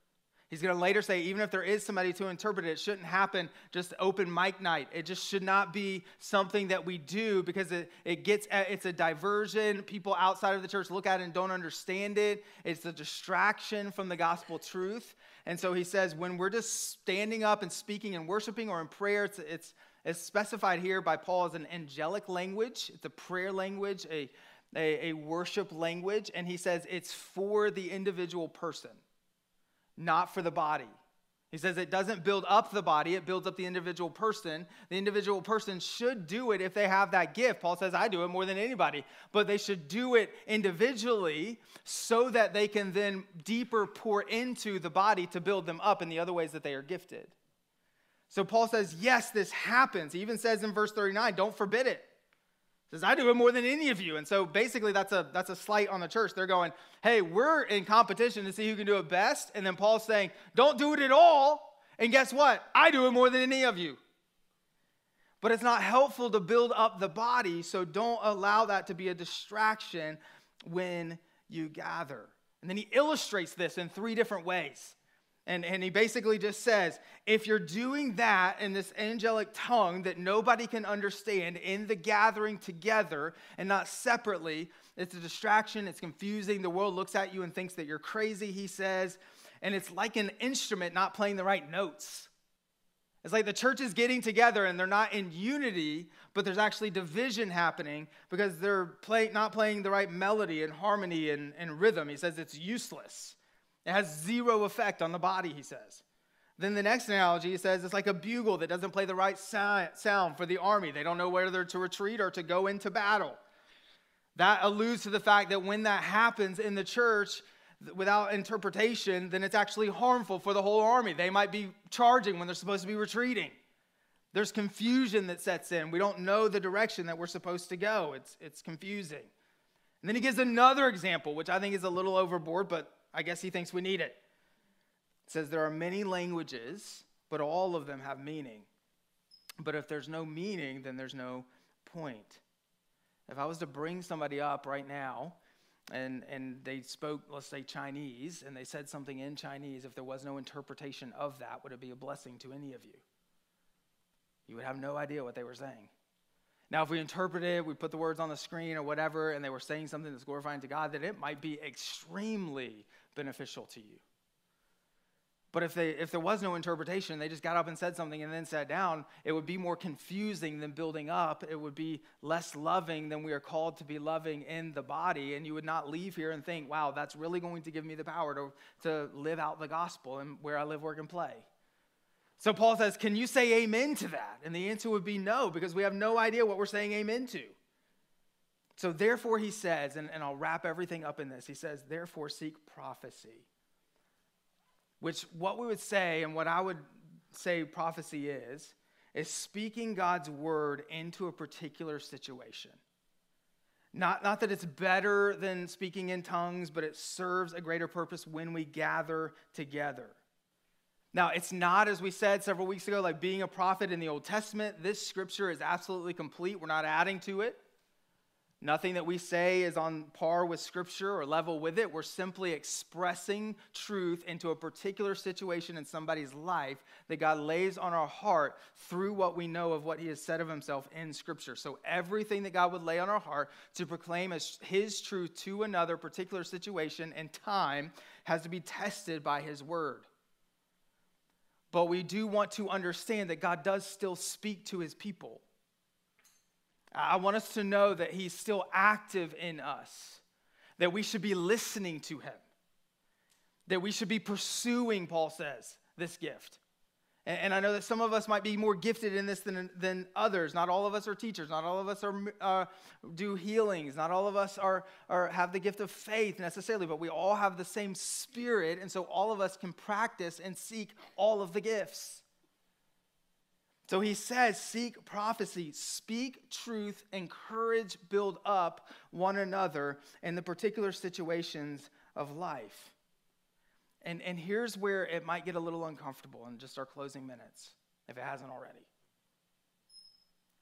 He's going to later say, even if there is somebody to interpret it, it shouldn't happen just open mic night. It just should not be something that we do because it, it gets, uh, it's a diversion. People outside of the church look at it and don't understand it. It's a distraction from the gospel truth. And so he says, when we're just standing up and speaking and worshiping or in prayer, it's, it's, it's specified here by Paul as an angelic language. It's a prayer language, a, a, a worship language. And he says it's for the individual person not for the body. He says it doesn't build up the body, it builds up the individual person. The individual person should do it if they have that gift. Paul says, I do it more than anybody, but they should do it individually so that they can then deeper pour into the body to build them up in the other ways that they are gifted. So Paul says, Yes, this happens. He even says in verse 39, don't forbid it says i do it more than any of you. And so basically that's a that's a slight on the church. They're going hey we're in competition to see who can do it best. And then paul's saying don't do it at all. And guess what? I do it more than any of you. But it's not helpful to build up the body so don't allow that to be a distraction when you gather. And then he illustrates this in three different ways and, and he basically just says if you're doing that in this angelic tongue that nobody can understand in the gathering together and not separately, it's a distraction, it's confusing. The world looks at you and thinks that you're crazy, he says. And it's like an instrument not playing the right notes. It's like the church is getting together and they're not in unity, but there's actually division happening because they're play, not playing the right melody and harmony and, and rhythm. He says it's useless. It has zero effect on the body, he says. Then the next analogy, he says, it's like a bugle that doesn't play the right sound for the army. They don't know whether to retreat or to go into battle. That alludes to the fact that when that happens in the church without interpretation, then it's actually harmful for the whole army. They might be charging when they're supposed to be retreating. There's confusion that sets in. We don't know the direction that we're supposed to go. It's, it's confusing. And then he gives another example, which I think is a little overboard, but I guess he thinks we need it. It says there are many languages, but all of them have meaning. But if there's no meaning, then there's no point. If I was to bring somebody up right now and, and they spoke, let's say, Chinese, and they said something in Chinese, if there was no interpretation of that, would it be a blessing to any of you? You would have no idea what they were saying. Now, if we interpret it, we put the words on the screen or whatever, and they were saying something that's glorifying to God, then it might be extremely beneficial to you. But if, they, if there was no interpretation, they just got up and said something and then sat down, it would be more confusing than building up. It would be less loving than we are called to be loving in the body. And you would not leave here and think, wow, that's really going to give me the power to, to live out the gospel and where I live, work, and play. So Paul says, Can you say amen to that? And the answer would be no, because we have no idea what we're saying amen to. So therefore, he says, and, and I'll wrap everything up in this, he says, therefore seek prophecy. Which what we would say, and what I would say prophecy is, is speaking God's word into a particular situation. Not, not that it's better than speaking in tongues, but it serves a greater purpose when we gather together. Now, it's not, as we said several weeks ago, like being a prophet in the Old Testament. This scripture is absolutely complete. We're not adding to it. Nothing that we say is on par with Scripture or level with it. We're simply expressing truth into a particular situation in somebody's life that God lays on our heart through what we know of what He has said of Himself in Scripture. So, everything that God would lay on our heart to proclaim as His truth to another particular situation and time has to be tested by His Word. But we do want to understand that God does still speak to His people. I want us to know that He's still active in us, that we should be listening to Him, that we should be pursuing, Paul says, this gift. And, I know that some of us might be more gifted in this than, than others. Not all of us are teachers. Not all of us are, uh, do healings. Not all of us are, are, have the gift of faith necessarily, but we all have the same spirit. And so all of us can practice and seek all of the gifts. So he says, seek prophecy, speak truth, encourage, build up one another in the particular situations of life. And, and here's where it might get a little uncomfortable in just our closing minutes, if it hasn't already.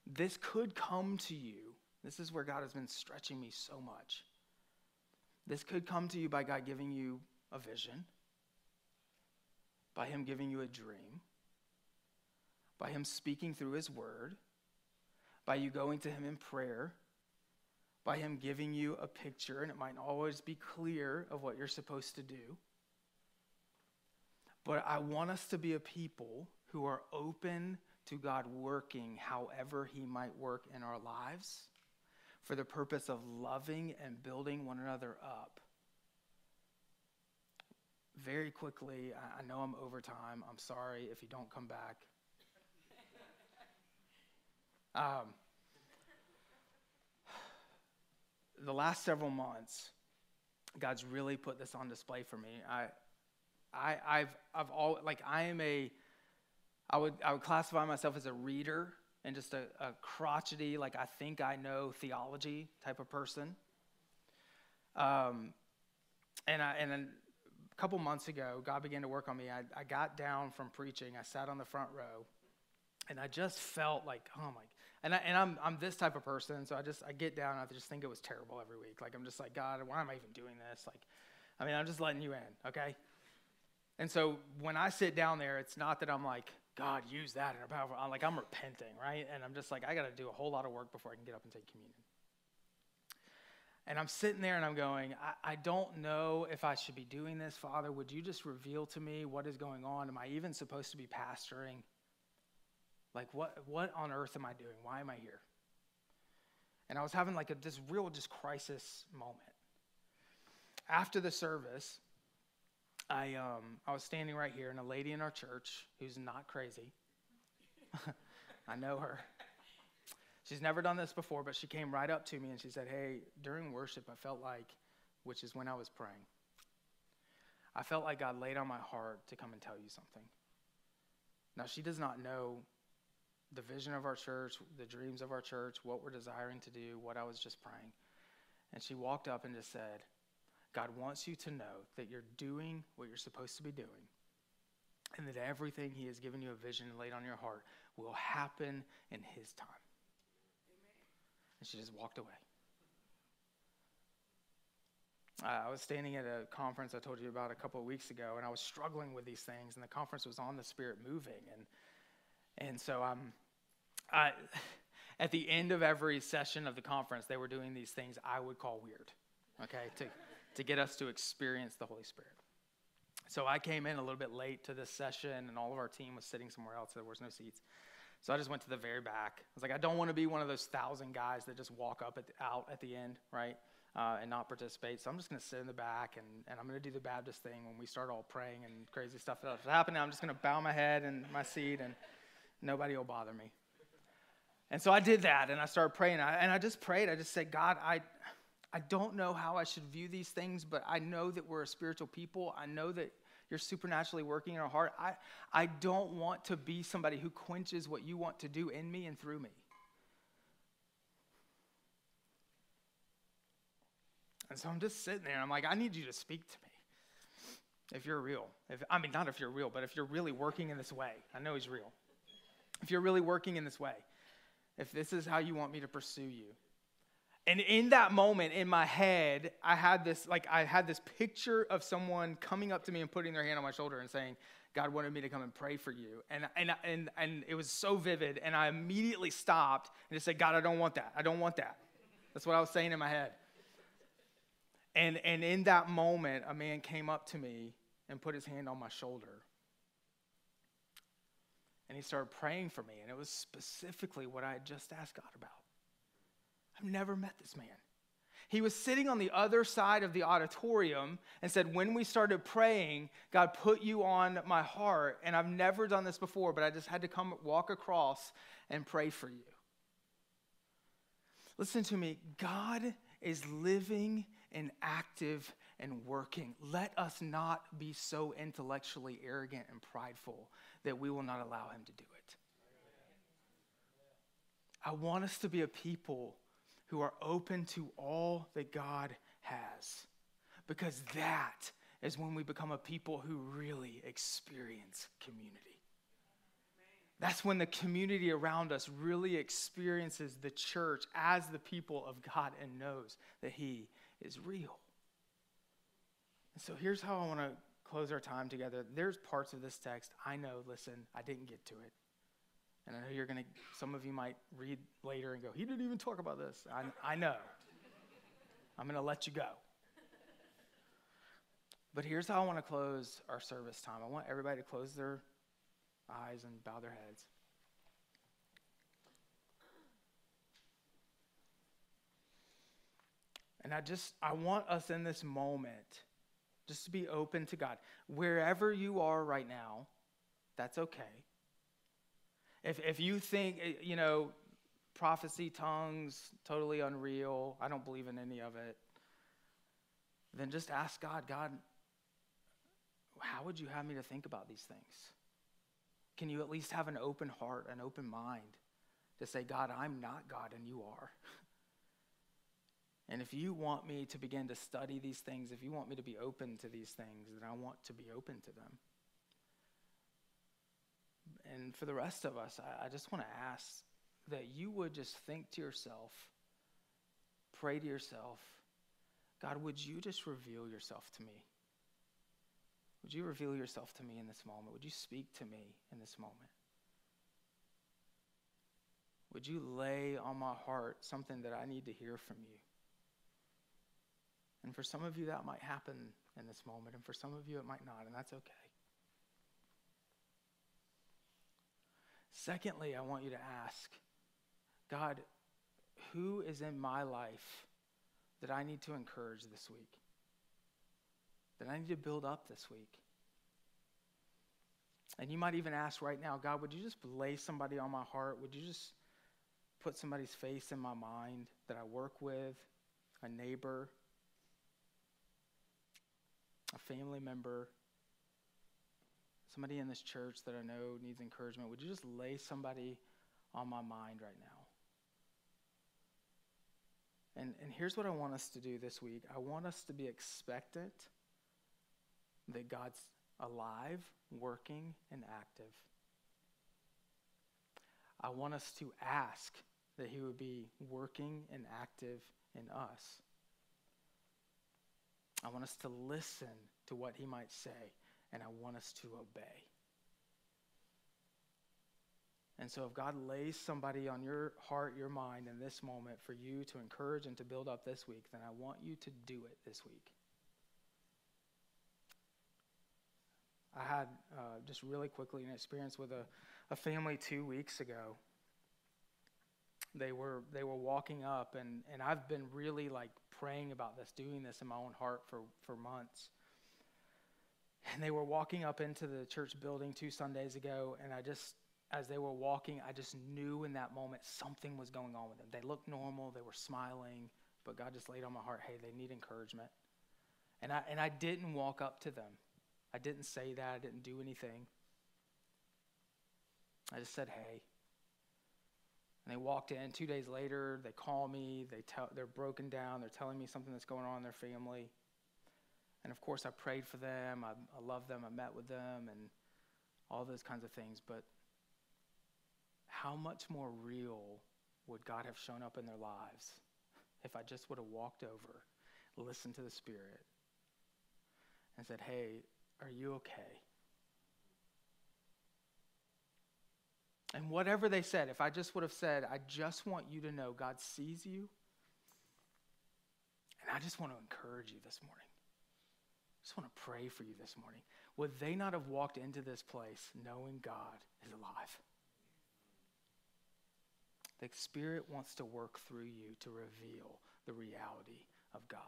This could come to you. This is where God has been stretching me so much. This could come to you by God giving you a vision, by Him giving you a dream by Him speaking through His Word, by you going to Him in prayer, by Him giving you a picture, and it might always be clear of what you're supposed to do. But I want us to be a people who are open to God working however He might work in our lives for the purpose of loving and building one another up. Very quickly, I know I'm over time. I'm sorry if you don't come back. Um, the last several months, God's really put this on display for me. I, I, I've, I've all like I am a, I would, I would classify myself as a reader and just a, a crotchety, like I think I know theology type of person. Um, and I, and then a couple months ago, God began to work on me. I, I got down from preaching. I sat on the front row, and I just felt like, oh my, and, I, and I'm, I'm this type of person, so I just, I get down and I just think it was terrible every week. Like, I'm just like, God, why am I even doing this? Like, I mean, I'm just letting you in, okay? And so when I sit down there, it's not that I'm like, God, use that in a powerful, I'm like, I'm repenting, right? And I'm just like, I got to do a whole lot of work before I can get up and take communion. And I'm sitting there and I'm going, I, I, don't know if I should be doing this, Father. Would you just reveal to me what is going on? Am I even supposed to be pastoring? Like, what, what on earth am I doing? Why am I here? And I was having like a, this real just crisis moment. After the service, I, um, I was standing right here, and a lady in our church who's not crazy, I know her. She's never done this before, but she came right up to me and she said, Hey, during worship, I felt like, which is when I was praying, I felt like God laid on my heart to come and tell you something. Now, she does not know the vision of our church, the dreams of our church, what we're desiring to do, what I was just praying. And she walked up and just said, God wants you to know that you're doing what you're supposed to be doing, and that everything He has given you a vision laid on your heart will happen in His time. Amen. And she just walked away. Uh, I was standing at a conference I told you about a couple of weeks ago, and I was struggling with these things, and the conference was on the Spirit moving. And and so I'm, um, I, at the end of every session of the conference, they were doing these things I would call weird, okay, to, to get us to experience the Holy Spirit. So I came in a little bit late to this session, and all of our team was sitting somewhere else. There was no seats. So I just went to the very back. I was like, I don't want to be one of those thousand guys that just walk up at the, out at the end, right, uh, and not participate. So I'm just going to sit in the back, and, and I'm going to do the Baptist thing when we start all praying and crazy stuff that's happening. I'm just going to bow my head in my seat and nobody will bother me. And so I did that and I started praying. And I just prayed. I just said, God, I, I don't know how I should view these things, but I know that we're a spiritual people. I know that you're supernaturally working in our heart. I, I don't want to be somebody who quenches what you want to do in me and through me. And so I'm just sitting there I'm like, I need you to speak to me. If you're real. If, I mean, not if you're real, but if you're really working in this way. I know he's real if you're really working in this way, if this is how you want me to pursue you. And in that moment, in my head, I had this like I had this picture of someone coming up to me and putting their hand on my shoulder and saying, God wanted me to come and pray for you. And, and, and, and it was so vivid. And I immediately stopped and just said, God, I don't want that. I don't want that. That's what I was saying in my head. And, and in that moment, a man came up to me and put his hand on my shoulder. And he started praying for me. And it was specifically what I had just asked God about. I've never met this man. He was sitting on the other side of the auditorium and said, When we started praying, God put you on my heart. And I've never done this before, but I just had to come walk across and pray for you. Listen to me. God is living and active and working. Let us not be so intellectually arrogant and prideful that we will not allow him to do it. I want us to be a people who are open to all that God has. Because that is when we become a people who really experience community. That's when the community around us really experiences the church as the people of God and knows that He is real. And so here's how I want to close our time together. There's parts of this text I know, listen, I didn't get to it. And I know you're going to, some of you might read later and go, he didn't even talk about this. I, I know. I'm going to let you go. But here's how I want to close our service time I want everybody to close their eyes and bow their heads. And I just, I want us in this moment just to be open to God. Wherever you are right now, that's okay. If, if you think, eh, you know, prophecy, tongues, totally unreal, I don't believe in any of it, then just ask God, God, how would you have me to think about these things? Can you at least have an open heart, an open mind to say, God, I'm not God and you are? And if you want me to begin to study these things, if you want me to be open to these things, then I want to be open to them. And for the rest of us, I, I just want to ask that you would just think to yourself, pray to yourself, God, would you just reveal yourself to me? Would you reveal yourself to me in this moment? Would you speak to me in this moment? Would you lay on my heart something that I need to hear from you? And for some of you, that might happen in this moment, and for some of you, it might not, and that's okay. Secondly, I want you to ask God, who is in my life that I need to encourage this week? That I need to build up this week? And you might even ask right now, God, would you just lay somebody on my heart? Would you just put somebody's face in my mind that I work with, a neighbor, a family member, somebody in this church that I know needs encouragement, would you just lay somebody on my mind right now? And, and here's what I want us to do this week I want us to be expectant that God's alive, working, and active. I want us to ask that He would be working and active in us. I want us to listen to what He might say and I want us to obey. And so, if God lays somebody on your heart, your mind in this moment for you to encourage and to build up this week, then I want you to do it this week. I had uh, just really quickly an experience with a, a family two weeks ago. They were they were walking up, and, and I've been really like praying about this, doing this in my own heart for, for months. And they were walking up into the church building two Sundays ago, and I just, as they were walking, I just knew in that moment something was going on with them. They looked normal, they were smiling, but God just laid on my heart, hey, they need encouragement. And I, and I didn't walk up to them. I didn't say that, I didn't do anything. I just said, hey. And they walked in. Two days later, they call me. They tell, they're broken down. They're telling me something that's going on in their family. And of course, I prayed for them. I, I loved them. I met with them and all those kinds of things. But how much more real would God have shown up in their lives if I just would have walked over, listened to the Spirit, and said, Hey, are you okay? And whatever they said, if I just would have said, I just want you to know God sees you, and I just want to encourage you this morning. I just want to pray for you this morning. Would they not have walked into this place knowing God is alive? The Spirit wants to work through you to reveal the reality of God.